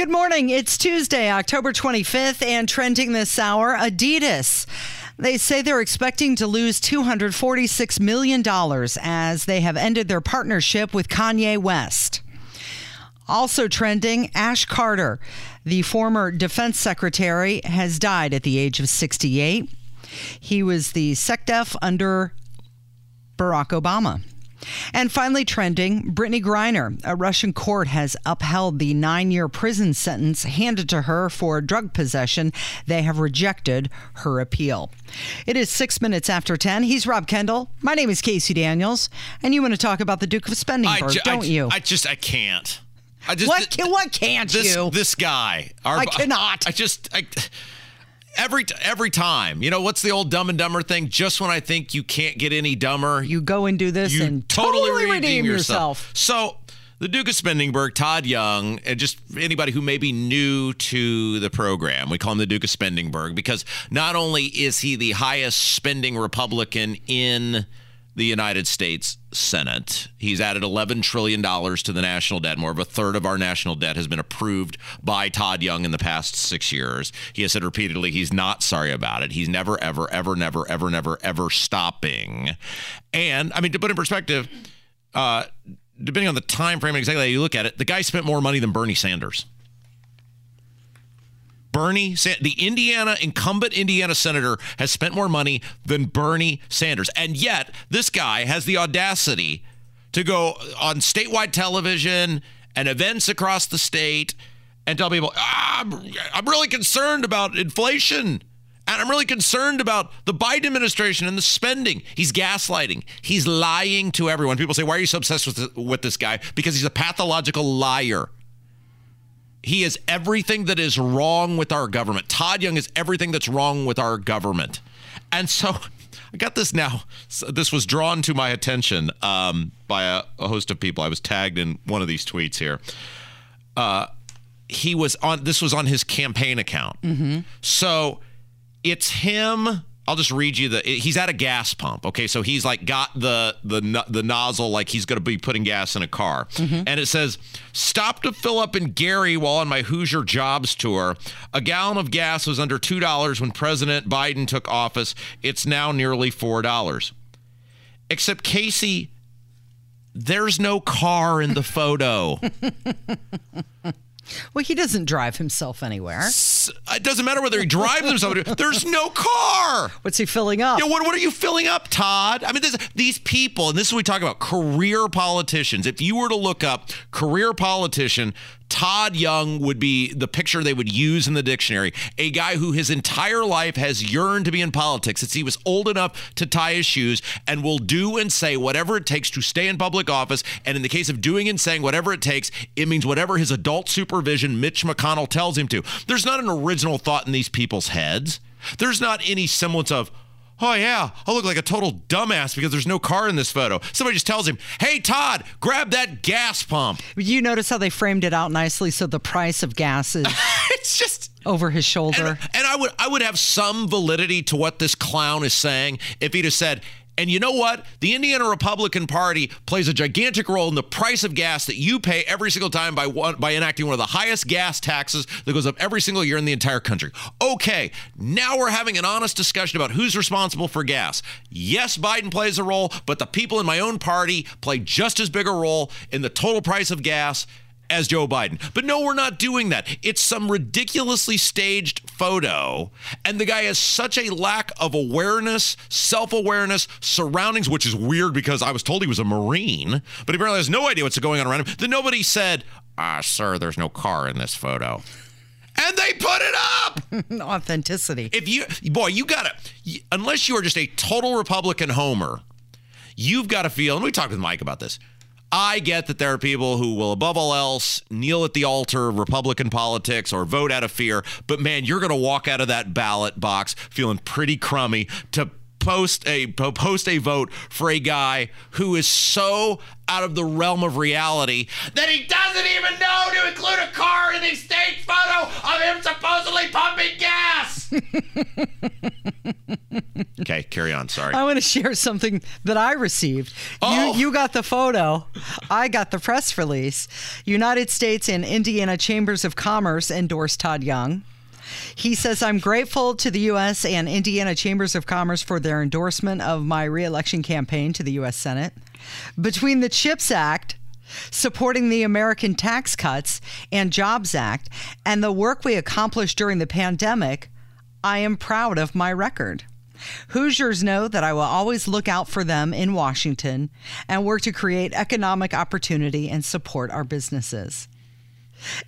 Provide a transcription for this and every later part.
Good morning. It's Tuesday, October 25th, and trending this hour Adidas. They say they're expecting to lose $246 million as they have ended their partnership with Kanye West. Also trending, Ash Carter, the former defense secretary, has died at the age of 68. He was the SecDef under Barack Obama. And finally, trending, Brittney Griner. A Russian court has upheld the nine year prison sentence handed to her for drug possession. They have rejected her appeal. It is six minutes after 10. He's Rob Kendall. My name is Casey Daniels. And you want to talk about the Duke of Spendingburg, ju- don't I, you? I just, I can't. I just, what, can, what can't this, you? This guy. Our, I cannot. I just, I, every every time. You know what's the old Dumb and Dumber thing? Just when I think you can't get any dumber, you go and do this you and totally, redeem, yourself. So the Duke of Spendingburg, Todd Young, and just anybody who may be new to the program, we call him the Duke of Spendingburg because not only is he the highest spending Republican in the United States Senate. He's added $11 trillion to the national debt. More of a third of our national debt has been approved by Todd Young in the past six years. He has said repeatedly he's not sorry about it. He's never, ever, ever, never, ever, never, ever stopping. And I mean, to put in perspective, uh, depending on the time frame exactly how you look at it, the guy spent more money than Bernie Sanders. Bernie, the Indiana incumbent Indiana senator, has spent more money than Bernie Sanders. And yet, this guy has the audacity to go on statewide television and events across the state and tell people, ah, I'm, I'm really concerned about inflation. And I'm really concerned about the Biden administration and the spending. He's gaslighting. He's lying to everyone. People say, Why are you so obsessed with, with this guy? Because he's a pathological liar. He is everything that is wrong with our government. Todd Young is everything that's wrong with our government. And so I got this now. So this was drawn to my attention um, by a, a, host of people. I was tagged in one of these tweets here. Uh, he was on, this was on his campaign account. Mm-hmm. So it's him I'll just read you the. He's at a gas pump. Okay, so he's like got the the the nozzle like he's going to be putting gas in a car, mm-hmm. and it says, "Stop to fill up in Gary while on my Hoosier Jobs tour. A gallon of gas was under two dollars when President Biden took office. It's now nearly four dollars." Except Casey, there's no car in the photo. Well, he doesn't drive himself anywhere. Uh, it doesn't matter whether he drives himself. There's no car. What's he filling up? Yeah, what, what are you filling up, Todd? I mean, this, these people, and this is what we talk about career politicians. If you were to look up career politician, Todd Young would be the picture they would use in the dictionary. A guy who his entire life has yearned to be in politics since he was old enough to tie his shoes and will do and say whatever it takes to stay in public office. And in the case of doing and saying whatever it takes, it means whatever his adult supervision, Mitch McConnell, tells him to. There's not an original thought in these people's heads. There's not any semblance of, oh yeah, I look like a total dumbass because there's no car in this photo. Somebody just tells him, hey Todd, grab that gas pump. You notice how they framed it out nicely so the price of gas is it's just over his shoulder. And, and I would I would have some validity to what this clown is saying if he'd have said, and you know what? The Indiana Republican Party plays a gigantic role in the price of gas that you pay every single time by one, by enacting one of the highest gas taxes that goes up every single year in the entire country. Okay, now we're having an honest discussion about who's responsible for gas. Yes, Biden plays a role, but the people in my own party play just as big a role in the total price of gas as Joe Biden. But no, we're not doing that. It's some ridiculously staged photo. And the guy has such a lack of awareness, self awareness, surroundings, which is weird because I was told he was a Marine, but he apparently has no idea what's going on around him. Then nobody said, ah, sir, there's no car in this photo. And they put it up. Authenticity. If you, boy, you gotta, unless you are just a total Republican homer, you've got to feel, and we talked with Mike about this I get that there are people who will, above all else, kneel at the altar of Republican politics or vote out of fear. But man, you're going to walk out of that ballot box feeling pretty crummy to post a post a vote for a guy who is so out of the realm of reality that he doesn't even know to include a car in the state photo of him supposedly pumping gas. okay, carry on. Sorry. I want to share something that I received. Oh. You, you got the photo. I got the press release. United States and Indiana Chambers of Commerce endorsed Todd Young. He says, I'm grateful to the U.S. and Indiana Chambers of Commerce for their endorsement of my reelection campaign to the U.S. Senate. Between the CHIPS Act, supporting the American Tax Cuts and Jobs Act, and the work we accomplished during the pandemic, I am proud of my record. Hoosiers know that I will always look out for them in Washington and work to create economic opportunity and support our businesses.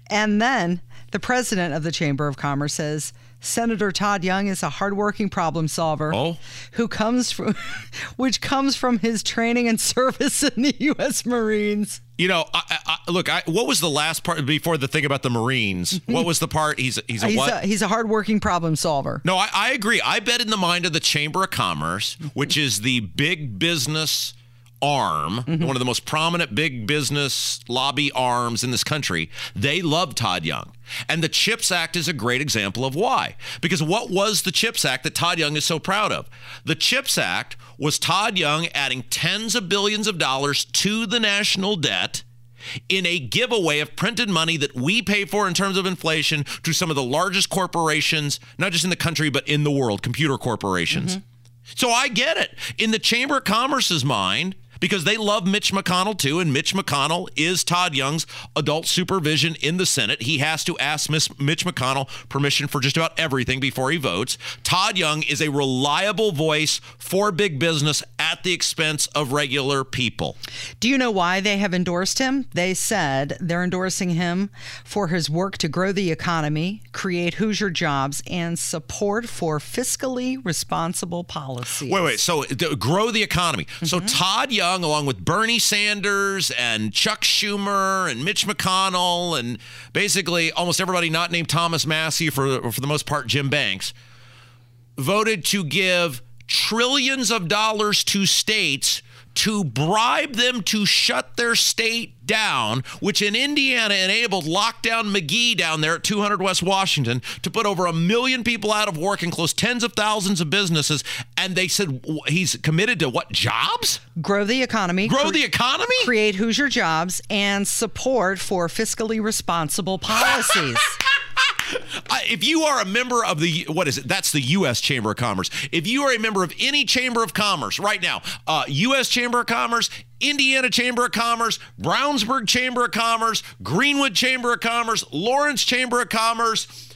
And then the president of the Chamber of Commerce says Senator Todd Young is a hardworking problem solver Oh. who comes from which comes from his training and service in the US Marines. You know, I, I, look. I, what was the last part before the thing about the Marines? What was the part? He's he's a He's what? a, he's a hardworking problem solver. No, I, I agree. I bet in the mind of the Chamber of Commerce, which is the big business arm, mm-hmm. one of the most prominent big business lobby arms in this country, they love Todd Young. And the CHIPS Act is a great example of why. Because what was the CHIPS Act that Todd Young is so proud of? The CHIPS Act was Todd Young adding tens of billions of dollars to the national debt in a giveaway of printed money that we pay for in terms of inflation to some of the largest corporations, not just in the country, but in the world, computer corporations. Mm-hmm. So I get it. In the Chamber of Commerce's mind, because they love Mitch McConnell too, and Mitch McConnell is Todd Young's adult supervision in the Senate. He has to ask Miss Mitch McConnell permission for just about everything before he votes. Todd Young is a reliable voice for big business at the expense of regular people. Do you know why they have endorsed him? They said they're endorsing him for his work to grow the economy, create Hoosier jobs, and support for fiscally responsible policies. Wait, wait. So grow the economy. So mm-hmm. Todd Young, along with Bernie Sanders and Chuck Schumer and Mitch McConnell and basically almost everybody not named Thomas Massie for for the most part Jim Banks, voted to give trillions of dollars to states to bribe them to shut their state down, which in Indiana enabled lockdown McGee down there at 200 West Washington to put over a million people out of work and close tens of thousands of businesses. And they said he's committed to what jobs? grow the economy, Grow cre- the economy? create Hoosier jobs, and support for fiscally responsible policies. If you are a member of the what is it? That's the U.S. Chamber of Commerce. If you are a member of any Chamber of Commerce right now, uh, U.S. Chamber of Commerce, Indiana Chamber of Commerce, Brownsburg Chamber of Commerce, Greenwood Chamber of Commerce, Lawrence Chamber of Commerce.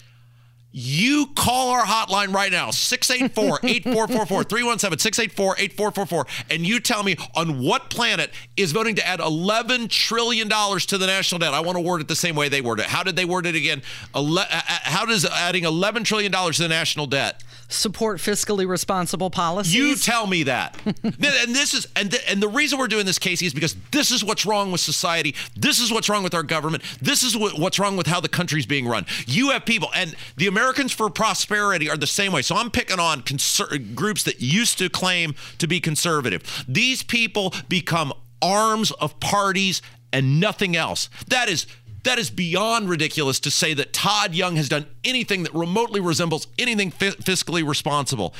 You call our hotline right now, 684 8444 317 684 8444, and you tell me on what planet is voting to add $11 trillion to the national debt. I want to word it the same way they word it. How did they word it again? Uh, uh, how does adding $11 trillion to the national debt? Support fiscally responsible policies. You tell me that. and this is and the, and the reason we're doing this, Casey, is because this is what's wrong with society. This is what's wrong with our government. This is what, what's wrong with how the country's being run. You have people, and the Americans for Prosperity are the same way. So I'm picking on conser- groups that used to claim to be conservative. These people become arms of parties and nothing else. That is that is beyond ridiculous to say that Todd Young has done anything that remotely resembles anything fi- fiscally responsible.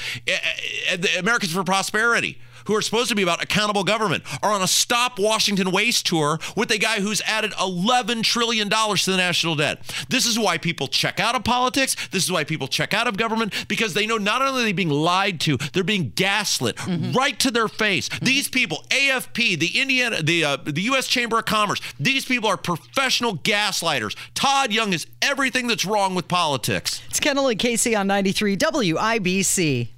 Americans for Prosperity, who are supposed to be about accountable government, are on a Stop Washington Waste tour with a guy who's added $11 trillion to the national debt. This is why people check out of politics. This is why people check out of government because they know not only are they being lied to, they're being gaslit right to their face. These people, AFP, the Indiana, the uh, the U.S. Chamber of Commerce, these people are professional gaslighters. Todd Young is everything that's wrong with politics. It's Kendall and Casey on 93 WIBC.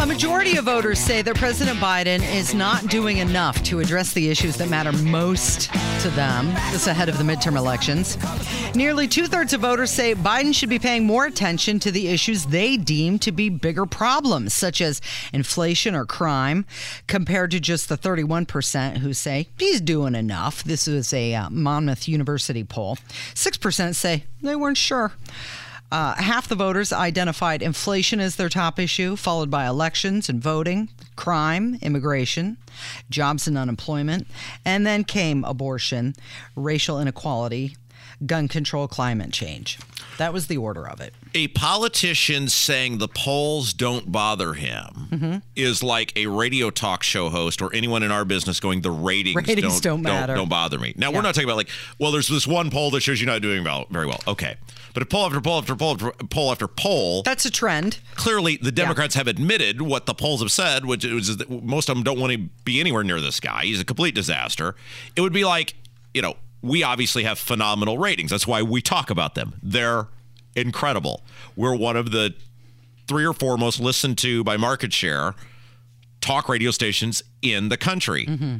A majority of voters say that President Biden is not doing enough to address the issues that matter most to them. This ahead of the midterm elections. Nearly two thirds of voters say Biden should be paying more attention to the issues they deem to be bigger problems, such as inflation or crime, compared to just the 31% who say he's doing enough. This is a uh, Monmouth University poll. 6% say they weren't sure. Uh, half the voters identified inflation as their top issue, followed by elections and voting, crime, immigration, jobs and unemployment, and then came abortion, racial inequality, gun control, climate change. That was the order of it. A politician saying the polls don't bother him Mm-hmm. is like a radio talk show host or anyone in our business going, the ratings, Ratings don't matter." Don't, bother me. Now, Yeah. we're not talking about like, well, there's this one poll that shows you're not doing well, very well. Okay. But a poll after poll after poll after poll after poll, That's a trend. clearly the Democrats have admitted what the polls have said, which is that most of them don't want to be anywhere near this guy. He's a complete disaster. It would be like, you know, we obviously have phenomenal ratings. That's why we talk about them. They're incredible. We're one of the three or four most listened to by market share talk radio stations in the country. Mm-hmm.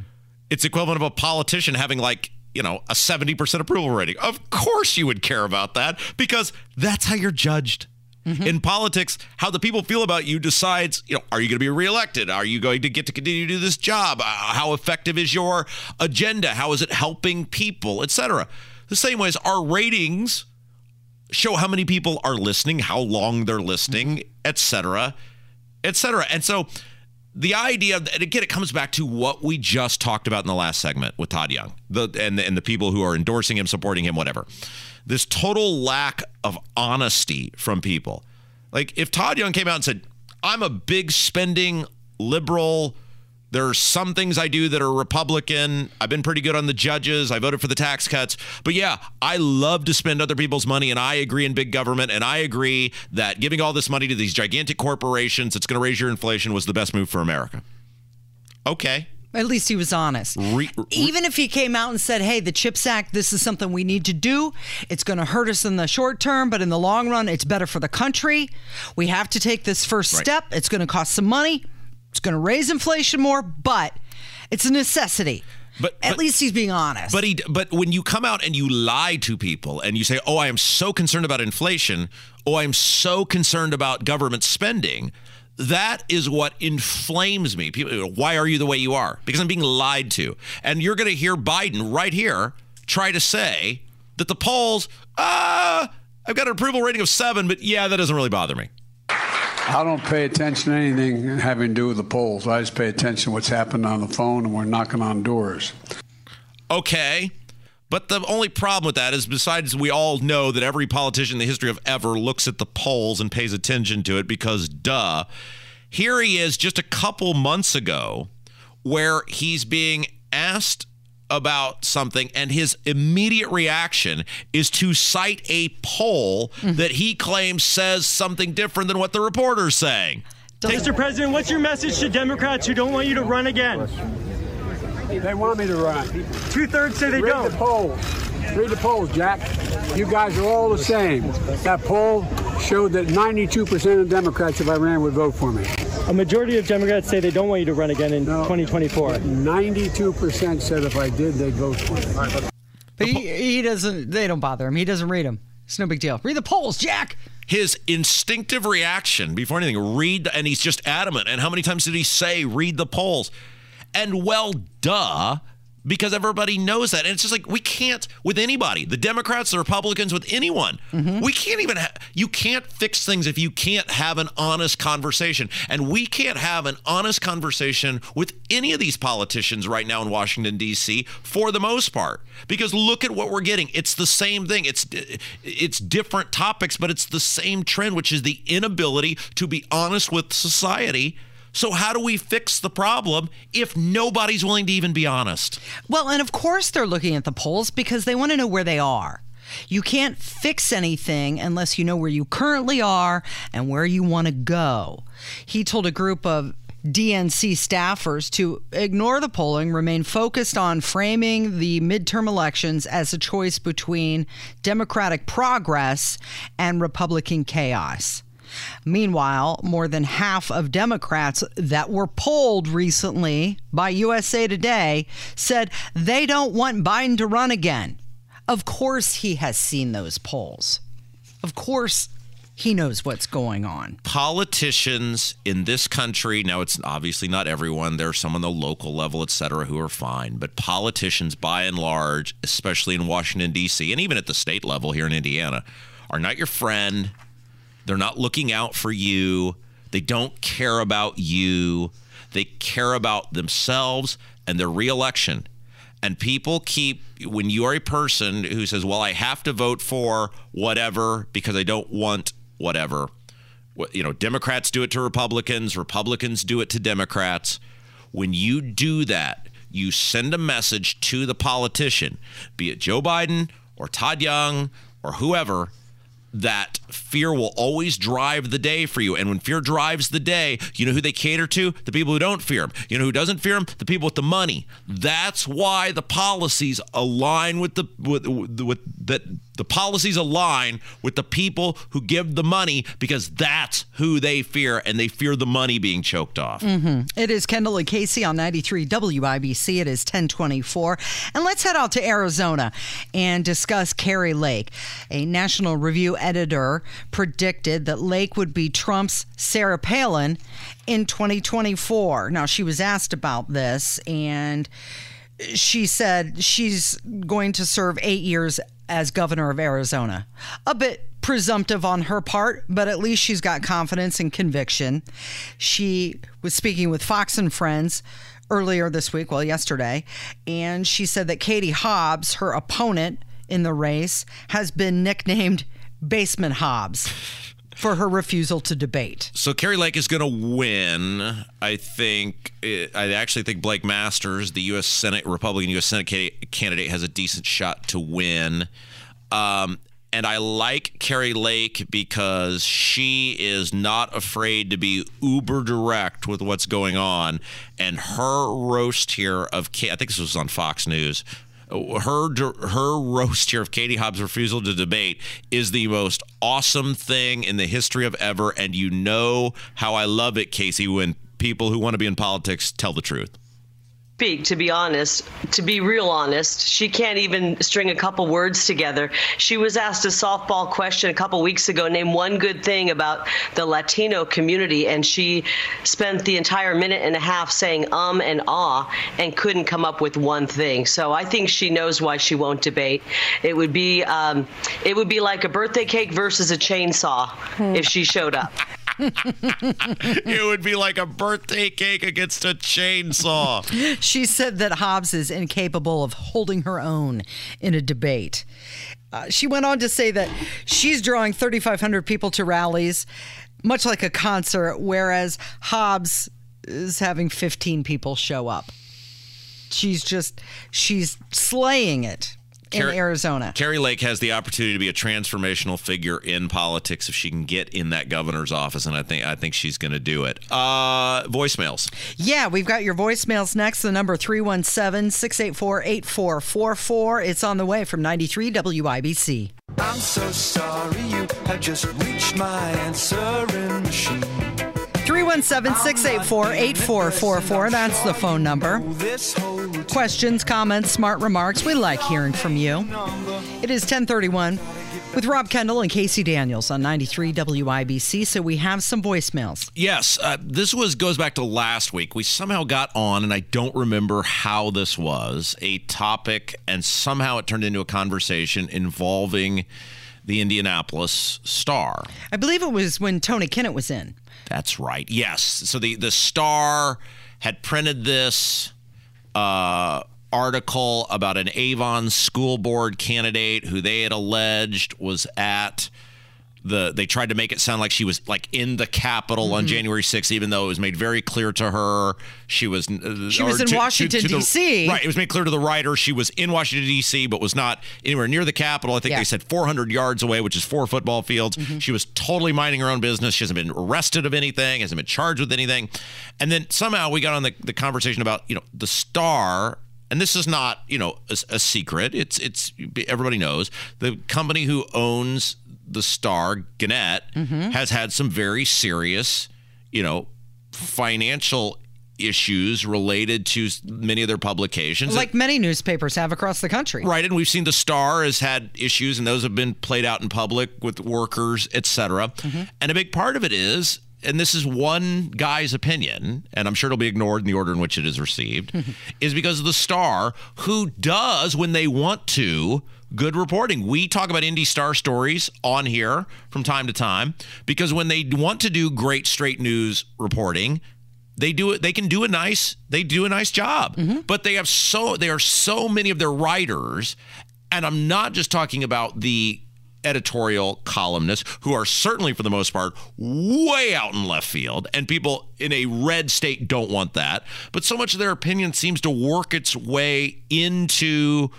It's equivalent of a politician having like, you know, a 70% approval rating. Of course you would care about that because that's how you're judged. In politics, how the people feel about you decides, you know, are you going to be reelected? Are you going to get to continue to do this job? Uh, how effective is your agenda? How is it helping people, etc. The same way as our ratings show how many people are listening, how long they're listening, et cetera, et cetera. And so the idea, and again, it comes back to what we just talked about in the last segment with Todd Young, the and and the people who are endorsing him, supporting him, whatever. This total lack of honesty from people. Like if Todd Young came out and said, "I'm a big spending liberal." There are some things I do that are Republican. I've been pretty good on the judges. I voted for the tax cuts. But yeah, I love to spend other people's money, and I agree in big government. And I agree that giving all this money to these gigantic corporations that's going to raise your inflation was the best move for America. Okay. At least he was honest. Re- re- Even if he came out and said, hey, the CHIPS Act, this is something we need to do. It's going to hurt us in the short term, but in the long run, it's better for the country. We have to take this first Right. step. It's going to cost some money. It's going to raise inflation more, but it's a necessity. But- at but- least he's being honest. But he, but when you come out and you lie to people and you say, "Oh, I am so concerned about inflation. Oh, I'm so concerned about government spending," that is what inflames me. People, why are you the way you are? Because I'm being lied to. And you're going to hear Biden right here try to say that the polls, ah, I've got an approval rating of seven, but yeah, that doesn't really bother me. I don't pay attention to anything having to do with the polls. I just pay attention to what's happening on the phone and we're knocking on doors. Okay. But the only problem with that is, besides, we all know that every politician in the history of ever looks at the polls and pays attention to it because, duh. Here he is just a couple months ago where he's being asked about something, and his immediate reaction is to cite a poll mm-hmm. that he claims says something different than what the reporter's saying. Mr. President, what's your message to Democrats who don't want you to run again? They want me to run. Two thirds say they Read don't. Read the polls. Read the polls, Jack. You guys are all the same. That poll showed that 92% of Democrats, if I ran, would vote for me. A majority of Democrats say they don't want you to run again in 2024. 92% said if I did, they'd vote for me. But he, he doesn't, they don't bother him. He doesn't read them. It's no big deal. Read the polls, Jack. his instinctive reaction before anything read and he's just adamant and how many times did he say read the polls and well duh because everybody knows that. And it's just like we can't with anybody the democrats the republicans with anyone. Mm-hmm. We can't even ha- you can't fix things if you can't have an honest conversation. And we can't have an honest conversation with any of these politicians right now in washington d.c for the most part. Because look at what we're getting. It's the same thing. It's it's different topics but it's the same trend which is the inability to be honest with society so how do we fix the problem if nobody's willing to even be honest Well, and of course they're looking at the polls because they want to know where they are. You can't fix anything unless you know where you currently are and where you want to go. He told a group of DNC staffers to ignore the polling, remain focused on framing the midterm elections as a choice between Democratic progress and Republican chaos. Meanwhile, more than half of Democrats that were polled recently by USA Today said they don't want Biden to run again. Of course, he has seen those polls. Of course, he knows what's going on. politicians in this country now it's obviously not everyone there's some on the local level et cetera who are fine but politicians by and large especially in washington d.c and even at the state level here in indiana are not your friend they're not looking out for you they don't care about you they care about themselves and their reelection And people keep, when you are a person who says, well, I have to vote for whatever because I don't want whatever. You know, Democrats do it to Republicans, Republicans do it to Democrats. When you do that, you send a message to the politician, be it Joe Biden or Todd Young or whoever, that fear will always drive the day for you. And when fear drives the day, you know who they cater to? The people who don't fear them. You know who doesn't fear them? The people with the money. That's why the policies align with the with, with, with that the policies align with the people who give the money because that's who they fear and they fear the money being choked off. Mm-hmm. It is Kendall and Casey on 93 WIBC. It is 1024. And let's head out to Arizona and discuss Kari Lake. A National Review editor predicted that Lake would be Trump's Sarah Palin in 2024. Now, she was asked about this and she said she's going to serve eight years as governor of Arizona. A bit presumptive on her part, but at least she's got confidence and conviction. She was speaking with Fox and Friends earlier this week, well, yesterday, and she said that Katie Hobbs, her opponent in the race, has been nicknamed Basement Hobbs for her refusal to debate. So Kari Lake is going to win. I think. I actually think Blake Masters, the U.S. Senate Republican U.S. Senate candidate, has a decent shot to win. Um, and I like Kari Lake because she is not afraid to be uber direct with what's going on. And her roast here of, I think this was on Fox News her her roast here of Katie Hobbs' refusal to debate is the most awesome thing in the history of ever, and you know how I love it, Casey, when people who want to be in politics tell the truth speak, to be honest, to be real honest. She can't even string a couple words together. She was asked a softball question a couple weeks ago, name one good thing about the Latino community, and she spent the entire minute and a half saying um and ah and couldn't come up with one thing. So I think she knows why she won't debate. It would be um, it would be like a birthday cake versus a chainsaw hmm. if she showed up. it would be like a birthday cake against a chainsaw. She said that Hobbs is incapable of holding her own in a debate. Uh, she went on to say that she's drawing 3,500 people to rallies, much like a concert, whereas Hobbs is having 15 people show up. She's just, she's slaying it in Arizona. Kari Lake has the opportunity to be a transformational figure in politics if she can get in that governor's office, and I think I think she's going to do it. Uh, voicemails. Yeah, we've got your voicemails next. The number 317-684-8444. It's on the way from 93 WIBC. I'm so sorry you have just reached my answering machine. 317 684 8444. That's the phone number. Questions, comments, smart remarks. We like hearing from you. It is 1031 with Rob Kendall and Casey Daniels on 93 WIBC. So we have some voicemails. Yes, uh, this was goes back to last week. We somehow got on, and I don't remember how this was a topic, and somehow it turned into a conversation involving the Indianapolis Star. I believe it was when Tony Kennett was in. That's right. Yes. So the the Star had printed this uh, article about an Avon school board candidate who they had alleged was at the they tried to make it sound like she was like in the Capitol mm-hmm. on January 6th, even though it was made very clear to her she was uh, she was in to, Washington D.C. Right, it was made clear to the writer she was in Washington D.C. but was not anywhere near the Capitol. I think yeah. they said 400 yards away, which is four football fields. Mm-hmm. She was totally minding her own business. She hasn't been arrested of anything, hasn't been charged with anything. And then somehow we got on the, the conversation about you know the star and this is not you know a, a, secret it's it's everybody knows the company who owns the star, Gannett, mm-hmm. has had some very serious, you know, financial issues related to many of their publications. Like many newspapers have across the country. Right. And we've seen the Star has had issues, and those have been played out in public with workers, et cetera. Mm-hmm. And a big part of it is, and this is one guy's opinion, and I'm sure it'll be ignored in the order in which it is received, is because of the Star, who does, when they want to, good reporting. We talk about Indy Star stories on here from time to time because when they want to do great straight news reporting, they do it they can do a nice they do a nice job. Mm-hmm. But they have so there are so many of their writers and i'm not just talking about the editorial columnists who are certainly for the most part way out in left field and people in a red state don't want that. But so much of their opinion seems to work its way into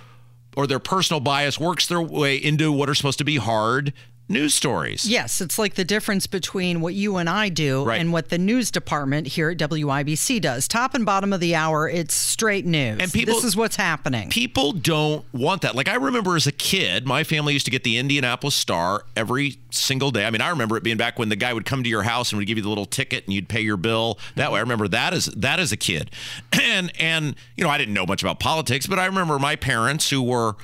or their personal bias works their way into what are supposed to be hard news stories Yes, it's like the difference between what you and I do Right. and what the news department here at WIBC does. Top and bottom of the hour, it's straight news. And people- this is what's happening. people don't want that. Like I remember as a kid, my family used to get the Indianapolis Star every single day. I mean, I remember it being back when the guy would come to your house and would give you the little ticket and you'd pay your bill that way. I remember that as that as a kid. And and you know, I didn't know much about politics, but I remember my parents who were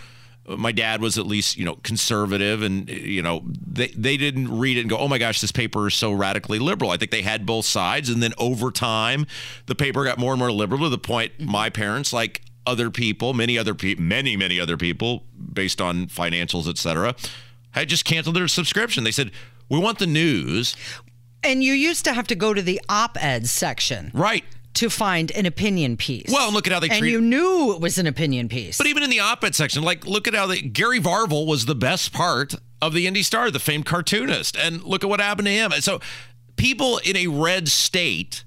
my dad was at least you know conservative and you know they they didn't read it and go oh my gosh this paper is so radically liberal. I think they had both sides. And then over time the paper got more and more liberal to the point mm-hmm. my parents like other people many other people many many other people based on financials etc had just canceled their subscription. They said we want the news. And you used to have to go to the op-ed section. Right to find an opinion piece. Well, look at how they and treat- you knew it was an opinion piece. But even in the op-ed section, like look at how they, Gary Varvel was the best part of the Indy Star, the famed cartoonist, and look at what happened to him. And so, people in a red state,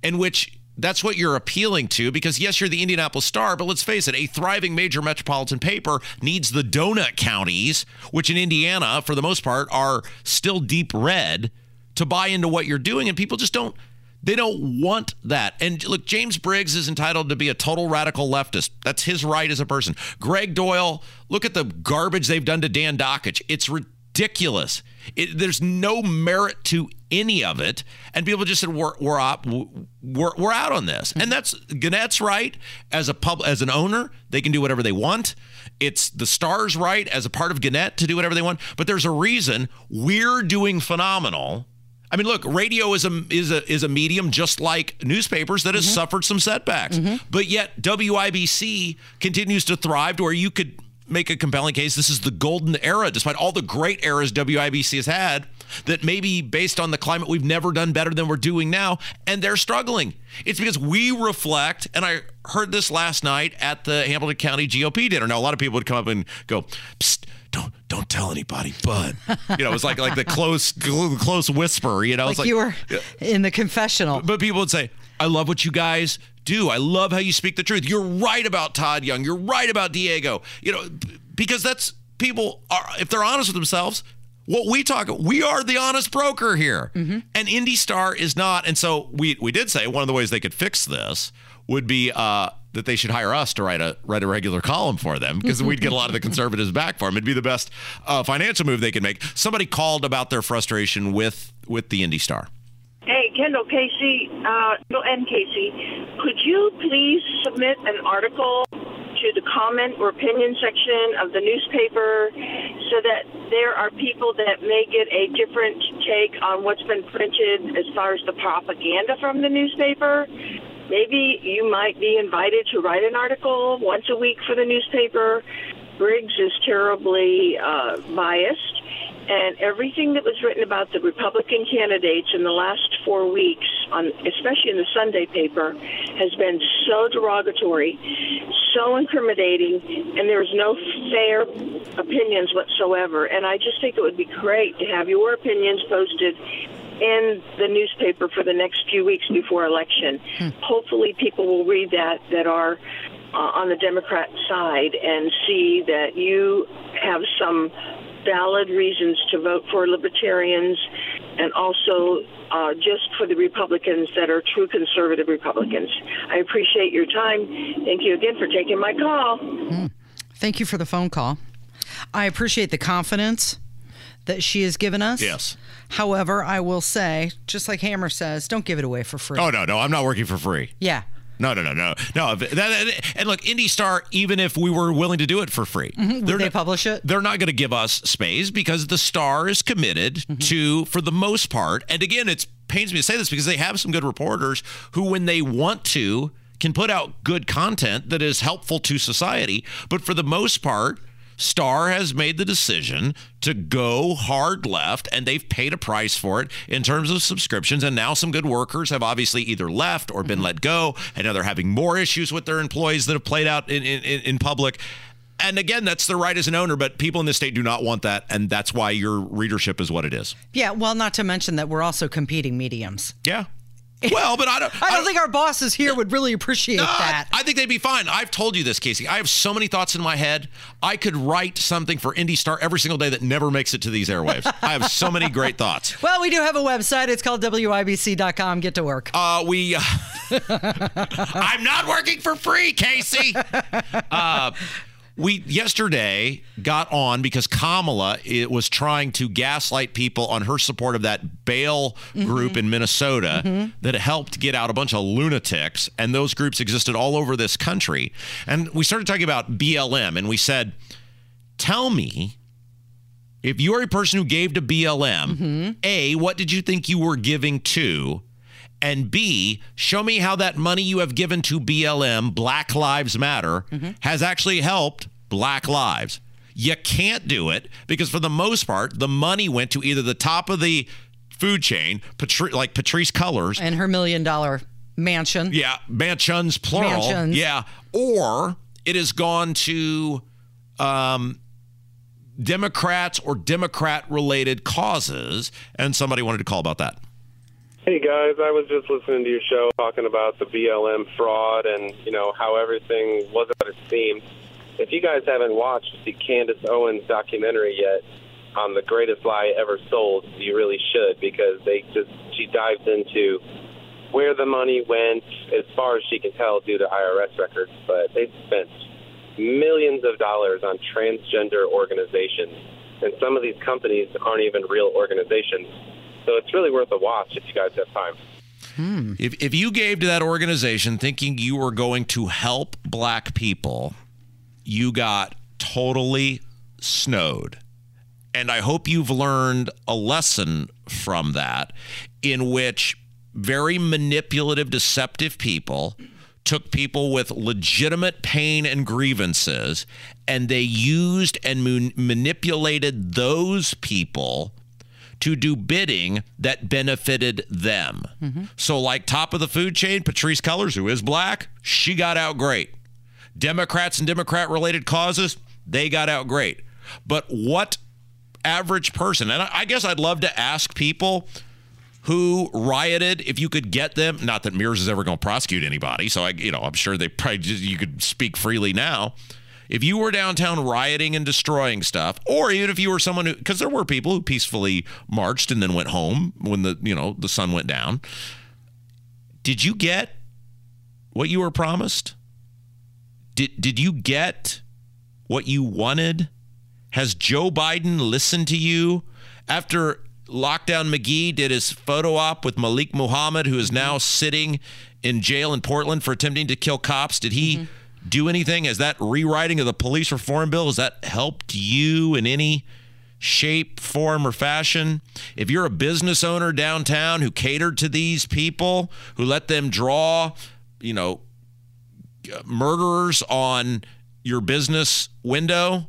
in which that's what you're appealing to, because yes, you're the Indianapolis Star, but let's face it, a thriving major metropolitan paper needs the donut counties, which in Indiana, for the most part, are still deep red, to buy into what you're doing, and people just don't. They don't want that. And look, James Briggs is entitled to be a total radical leftist. That's his right as a person. Gregg Doyel, look at the garbage they've done to Dan Dakich. It's ridiculous. It, there's no merit to any of it. And people just said, we're, we're, op, we're, we're out on this. And that's Gannett's right. As a pub, as an owner, they can do whatever they want. It's the Stars' right as a part of Gannett to do whatever they want. But there's a reason we're doing phenomenal. I mean, look, radio is a is a is a medium just like newspapers that has mm-hmm. suffered some setbacks. Mm-hmm. But yet WIBC continues to thrive to where you could make a compelling case this is the golden era despite all the great eras WIBC has had that maybe based on the climate we've never done better than we're doing now and they're struggling. It's because we reflect and I heard this last night at the Hamilton County GOP dinner. Now a lot of people would come up and go, Psst, don't don't tell anybody, but you know, it was like like the close close whisper, you know, like, like you were in the confessional. but people would say, I love what you guys do. I love how you speak the truth. You're right about Todd Young. You're right about Diego. You know, because that's people are if they're honest with themselves, what we talk we are the honest broker here. And Indy Star is not. And so we we did say one of the ways they could fix this would be uh that they should hire us to write a write a regular column for them because we'd get a lot of the conservatives back for them. It'd be the best uh, financial move they could make. Somebody called about their frustration with with the Indy Star. Hey, Kendall Casey, uh, Kendall and Casey, could you please submit an article to the comment or opinion section of the newspaper so that there are people that may get a different take on what's been printed as far as the propaganda from the newspaper? Maybe you might be invited to write an article once a week for the newspaper. Briggs is terribly uh, biased and everything that was written about the Republican candidates in the last four weeks, on especially in the Sunday paper, has been so derogatory, so incriminating, and there's no fair opinions whatsoever. And I just think it would be great to have your opinions posted in the newspaper for the next few weeks before election. Hopefully, people will read that that are uh, on the Democrat side and see that you have some valid reasons to vote for libertarians and also uh, just for the Republicans that are true conservative Republicans. I appreciate your time. Thank you again for taking my call. Thank you for the phone call. I appreciate the confidence that she has given us. Yes. However, I will say, just like Hammer says, don't give it away for free. Oh no, no, I'm not working for free. Yeah. No, no, no, no, no. That, and look, Indy Star, even if we were willing to do it for free, Would they're they not- publish it? They're not going to give us space because the Star is committed Mm-hmm. to, for the most part, and again, it pains me to say this because they have some good reporters who, when they want to, can put out good content that is helpful to society. But for the most part, Star has made the decision to go hard left, and they've paid a price for it in terms of subscriptions. And now some good workers have obviously either left or been mm-hmm. let go, and now they're having more issues with their employees that have played out in, in, in public. And again, that's the right as an owner, but people in the state do not want that, and that's why your readership is what it is. Yeah, well, not to mention that we're also competing mediums. Yeah. Well, but I don't. I don't think our bosses here would really appreciate No, that. I think they'd be fine. I've told you this, Casey. I have so many thoughts in my head. I could write something for Indy Star every single day that never makes it to these airwaves. I have so many great thoughts. well, we do have a website. It's called WIBC.com. Get to work. Uh, we. Uh, I'm not working for free, Casey. Uh, we yesterday got on because Kamala it was trying to gaslight people on her support of that bail mm-hmm. group in Minnesota mm-hmm. that helped get out a bunch of lunatics, and those groups existed all over this country. And we started talking about BLM, and we said, "Tell me." If you are a person who gave to BLM, mm-hmm. A, what did you think you were giving to? And B, show me how that money you have given to BLM, Black Lives Matter, has actually helped Black lives. You can't do it because, for the most part, the money went to either the top of the food chain, Patri- like Patrice Cullors, and her million dollar mansion. yeah, mansions plural. Mansions. Yeah, or it has gone to um, Democrats or Democrat-related causes, and somebody wanted to call about that. Hey guys, I was just listening to your show talking about the BLM fraud and you know how everything wasn't what it seemed. If you guys haven't watched the Candace Owens documentary yet on the greatest lie ever sold, you really should because they just she dives into where the money went as far as she can tell due to IRS records, but they spent millions of dollars on transgender organizations and some of these companies aren't even real organizations. So it's really worth a watch if you guys have time. Hmm. If, if you gave to that organization thinking you were going to help black people, you got totally snowed. And I hope you've learned a lesson from that in which very manipulative, deceptive people took people with legitimate pain and grievances and they used and mun- manipulated those people to do bidding that benefited them. Mm-hmm. So, like top of the food chain, Patrice Cullors, who is black, she got out great. Democrats and Democrat related causes, they got out great. But what average person, and I I guess I'd love to ask people who rioted if you could get them not that Mears is ever going to prosecute anybody so i you know i'm sure they probably just, you could speak freely now if you were downtown rioting and destroying stuff or even if you were someone who because there were people who peacefully marched and then went home when the you know the sun went down. Did you get what you were promised? Did did you get what you wanted? Has Joe Biden listened to you after Lockdown McGee did his photo op with Malik Muhammad, who is now sitting in jail in Portland for attempting to kill cops? Did he mm-hmm. Do anything? Has that rewriting of the police reform bill has that helped you in any shape, form, or fashion? If you're a business owner downtown who catered to these people, who let them draw, you know, murderers on your business window,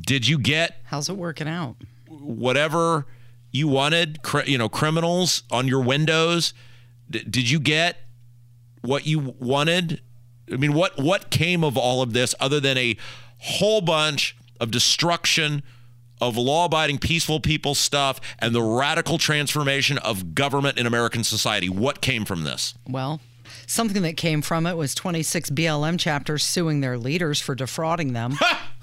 did you get How's it working out? whatever you wanted? You know, criminals on your windows. Did you get what you wanted? I mean, what what came of all of this other than a whole bunch of destruction of law-abiding, peaceful people stuff and the radical transformation of government in American society? What came from this? Well, something that came from it was 26 BLM chapters suing their leaders for defrauding them.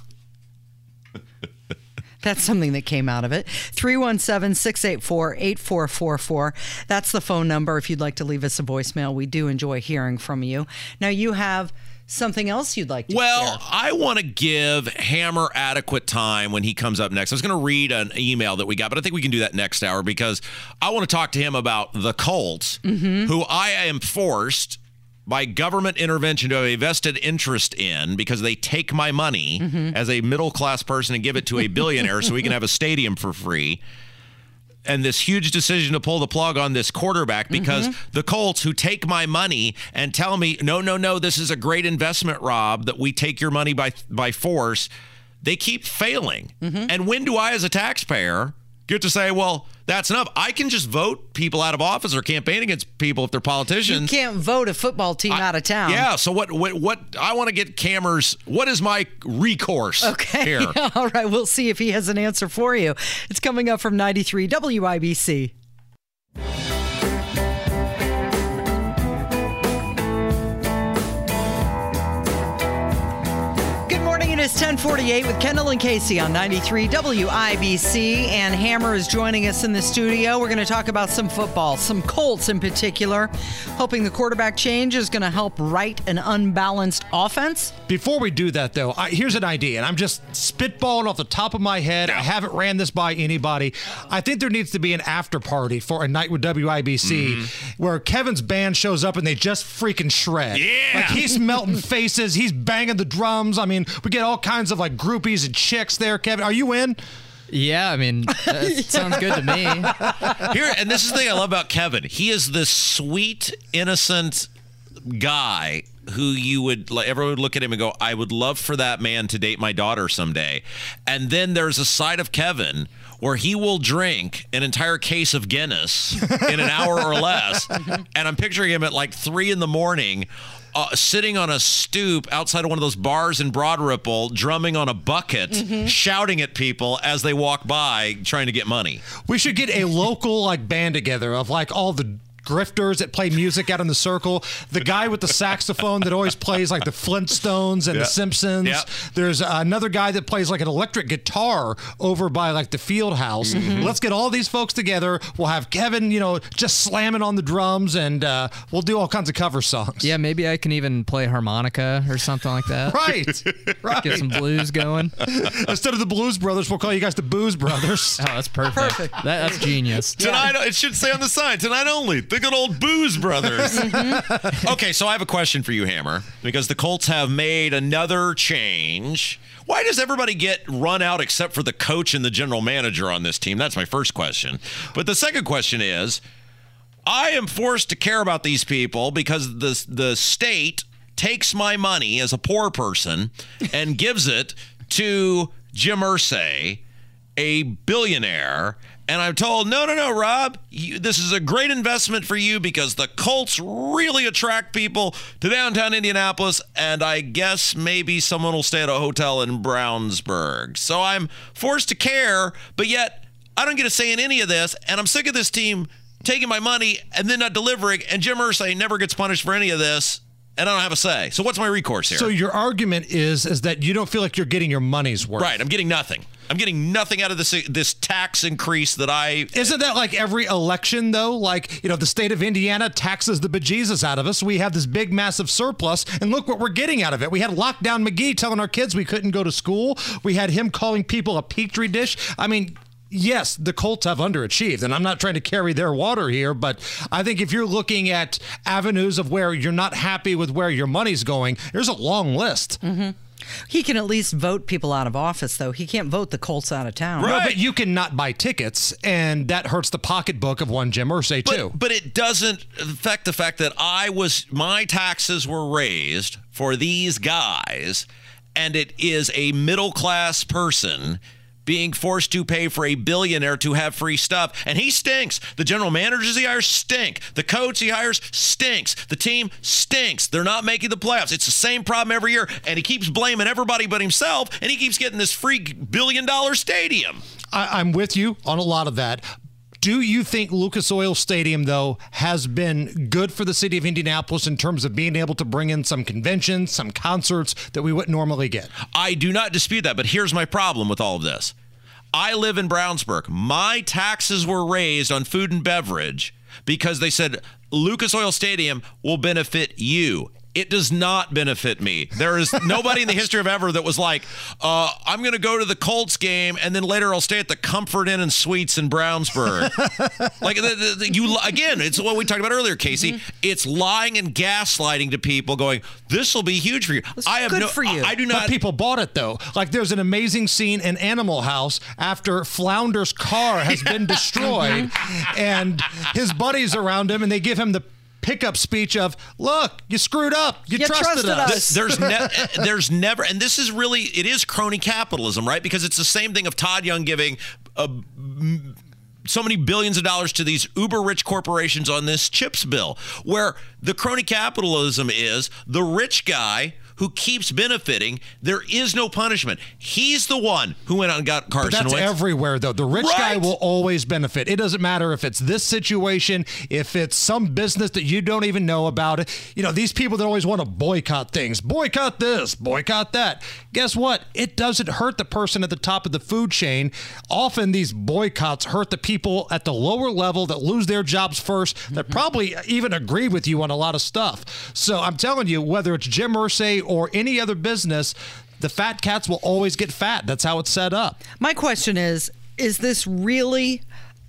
That's something that came out of it. 317 684 8444. That's the phone number if you'd like to leave us a voicemail. We do enjoy hearing from you. Now, you have something else you'd like to Well, share. I want to give Hammer adequate time when he comes up next. I was going to read an email that we got, but I think we can do that next hour because I want to talk to him about the Colts, mm-hmm. who I am forced by government intervention to have a vested interest in because they take my money mm-hmm. as a middle class person and give it to a billionaire so we can have a stadium for free. and this huge decision to pull the plug on this quarterback because mm-hmm. the Colts, who take my money and tell me, no, no, no, this is a great investment, Rob, that we take your money by by force, they keep failing. Mm-hmm. And when do I, as a taxpayer, get to say, well, that's enough? I can just vote people out of office or campaign against people if they're politicians. You can't vote a football team out of town. Yeah. So what? What? What? I want to get Cameras. What is my recourse? Okay. Here. All right. We'll see if he has an answer for you. It's coming up from 93 WIBC. Is 1048 with Kendall and Casey on 93 WIBC. And Hammer is joining us in the studio. We're going to talk about some football, some Colts in particular, hoping the quarterback change is going to help right an unbalanced offense. Before we do that, though, I, here's an idea, and I'm just spitballing off the top of my head. I haven't ran this by anybody. I think there needs to be an after party for a night with WIBC mm-hmm. where Kevin's band shows up and they just freaking shred. Yeah. Like he's melting faces, he's banging the drums. I mean, we get all kinds of like groupies and chicks there. Kevin, are you in? Yeah, I mean, that sounds good to me. Here, and this is the thing I love about Kevin. He is this sweet, innocent guy who you would like everyone would look at him and go, I would love for that man to date my daughter someday. And then there's a side of Kevin where he will drink an entire case of Guinness in an hour or less. And I'm picturing him at like three in the morning. Uh, sitting on a stoop outside of one of those bars in Broad Ripple, drumming on a bucket, shouting at people as they walk by, trying to get money. We should get a local like band together of like all the grifters that play music out in the circle. The guy with the saxophone that always plays like the Flintstones and Yeah. the Simpsons. Yeah. There's another guy that plays like an electric guitar over by like the field house. Mm-hmm. Let's get all these folks together. We'll have Kevin, you know, just slamming on the drums and uh, we'll do all kinds of cover songs. Yeah, maybe I can even play harmonica or something like that. Right. right. Get some blues going. Instead of the Blues Brothers, we'll call you guys the Booze Brothers. Oh, that's perfect. That, that's genius. Tonight, it should say on the sign, tonight only, the good old Booze Brothers. Mm-hmm. okay, so I have a question for you, Hammer, because the Colts have made another change. Why does everybody get run out except for the coach and the general manager on this team? That's my first question. But the second question is I am forced to care about these people because the, the state takes my money as a poor person and gives it to Jim Irsay, a billionaire. And I'm told, no, no, no, Rob, you, this is a great investment for you because the Colts really attract people to downtown Indianapolis. And I guess maybe someone will stay at a hotel in Brownsburg. So I'm forced to care, but yet I don't get a say in any of this. And I'm sick of this team taking my money and then not delivering. And Jim Irsay never gets punished for any of this. And I don't have a say. So what's my recourse here? So your argument is is that you don't feel like you're getting your money's worth. right, I'm getting nothing. I'm getting nothing out of this this tax increase that I Isn't that like every election though? Like, you know, the state of Indiana taxes the bejesus out of us. We have this big massive surplus and look what we're getting out of it. We had lockdown McGee telling our kids we couldn't go to school. We had him calling people a petri dish. I mean, Yes, the Colts have underachieved, and I'm not trying to carry their water here, but I think if you're looking at avenues of where you're not happy with where your money's going, there's a long list. Mm-hmm. He can at least vote people out of office, though. He can't vote the Colts out of town. No, but you cannot buy tickets, and that hurts the pocketbook of one Jim Irsay but, too. but it doesn't affect the fact that I was my taxes were raised for these guys, and it is a middle class person being forced to pay for a billionaire to have free stuff. And he stinks. The general managers he hires stink. The coach he hires stinks. The team stinks. They're not making the playoffs. It's the same problem every year. And he keeps blaming everybody but himself. And he keeps getting this free billion dollar stadium. I, I'm with you on a lot of that. Do you think Lucas Oil Stadium, though, has been good for the city of Indianapolis in terms of being able to bring in some conventions, some concerts that we wouldn't normally get? I do not dispute that, but here's my problem with all of this. I live in Brownsburg. My taxes were raised on food and beverage because they said Lucas Oil Stadium will benefit you. It does not benefit me. There is nobody in the history of ever that was like, uh, I'm going to go to the Colts game and then later I'll stay at the Comfort Inn and Suites in Brownsburg. like the, the, you again, it's what we talked about earlier, Casey. Mm-hmm. It's lying and gaslighting to people, going, "This will be huge for you." I have good no. for you. I, I do But not. people bought it though. Like there's an amazing scene in Animal House after Flounder's car has been destroyed, Mm-hmm. and his buddies around him, and they give him the pickup speech of, "Look, you screwed up. You, You trusted, trusted us." us." there's ne- there's never and this is really it is crony capitalism right because it's the same thing of todd young giving a, m- so many billions of dollars to these uber rich corporations on this chips bill where the crony capitalism is the rich guy who keeps benefiting there is no punishment he's the one who went out and got But carson that's Wentz. everywhere, though. The rich guy will always benefit. It doesn't matter if it's this situation, if it's some business that you don't even know about. It. You know, these people that always want to boycott things, boycott this, boycott that. Guess what? It doesn't hurt the person at the top of the food chain. Often these boycotts hurt the people at the lower level that lose their jobs first, that Mm-hmm. probably even agree with you on a lot of stuff. So I'm telling you, whether it's Jim Irsay or any other business, the fat cats will always get fat. That's how it's set up. My question is Is this really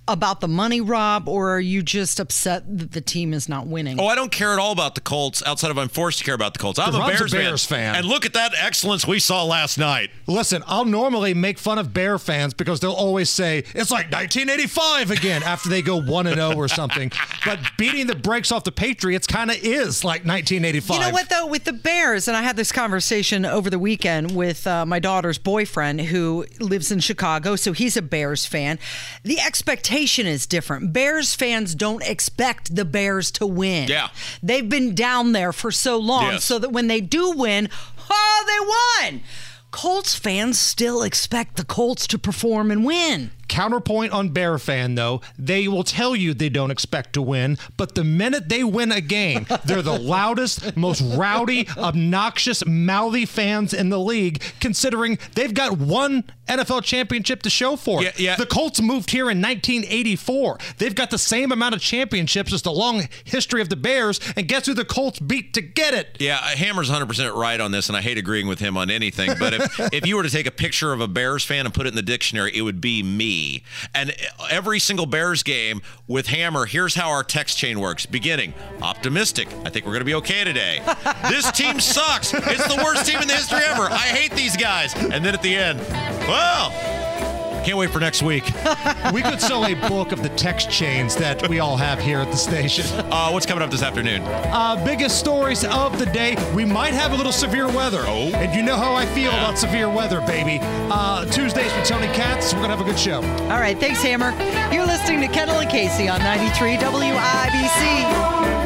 about the money, Rob, or are you just upset that the team is not winning? Oh, I don't care at all about the Colts outside of I'm forced to care about the Colts. I'm a Rob's a Bears, Bears fan. And look at that excellence we saw last night. Listen, I'll normally make fun of Bear fans because they'll always say it's like 1985 again after they go 1 and 0 or something. But beating the brakes off the Patriots kind of is like 1985. You know what though, with the Bears, and I had this conversation over the weekend with uh, my daughter's boyfriend who lives in Chicago, so he's a Bears fan. The expectation is different. Bears fans don't expect the Bears to win. Yeah. they've been down there for so long, Yes. so that when they do win, oh, they won. Colts fans still expect the Colts to perform and win. Counterpoint on Bear fan, though, they will tell you they don't expect to win, but the minute they win a game, they're the loudest, most rowdy, obnoxious, mouthy fans in the league, considering they've got one NFL championship to show for it. Yeah, yeah. The Colts moved here in 1984. They've got the same amount of championships as the long history of the Bears, and guess who the Colts beat to get it? Yeah, Hammer's 100% right on this, and I hate agreeing with him on anything. But if, if you were to take a picture of a Bears fan and put it in the dictionary, it would be me. And every single Bears game with Hammer, here's how our text chain works. Beginning, optimistic. I think we're going to be okay today. this team sucks. It's the worst team in the history ever. I hate these guys. And then at the end, well, can't wait for next week. We could sell a book of the text chains that we all have here at the station. Uh, what's coming up this afternoon? Uh, biggest stories of the day. We might have a little severe weather. Oh. And you know how I feel about severe weather, baby. Uh, Tuesdays with Tony Katz. We're going to have a good show. All right, thanks, Hammer. You're listening to Kendall and Casey on 93 WIBC.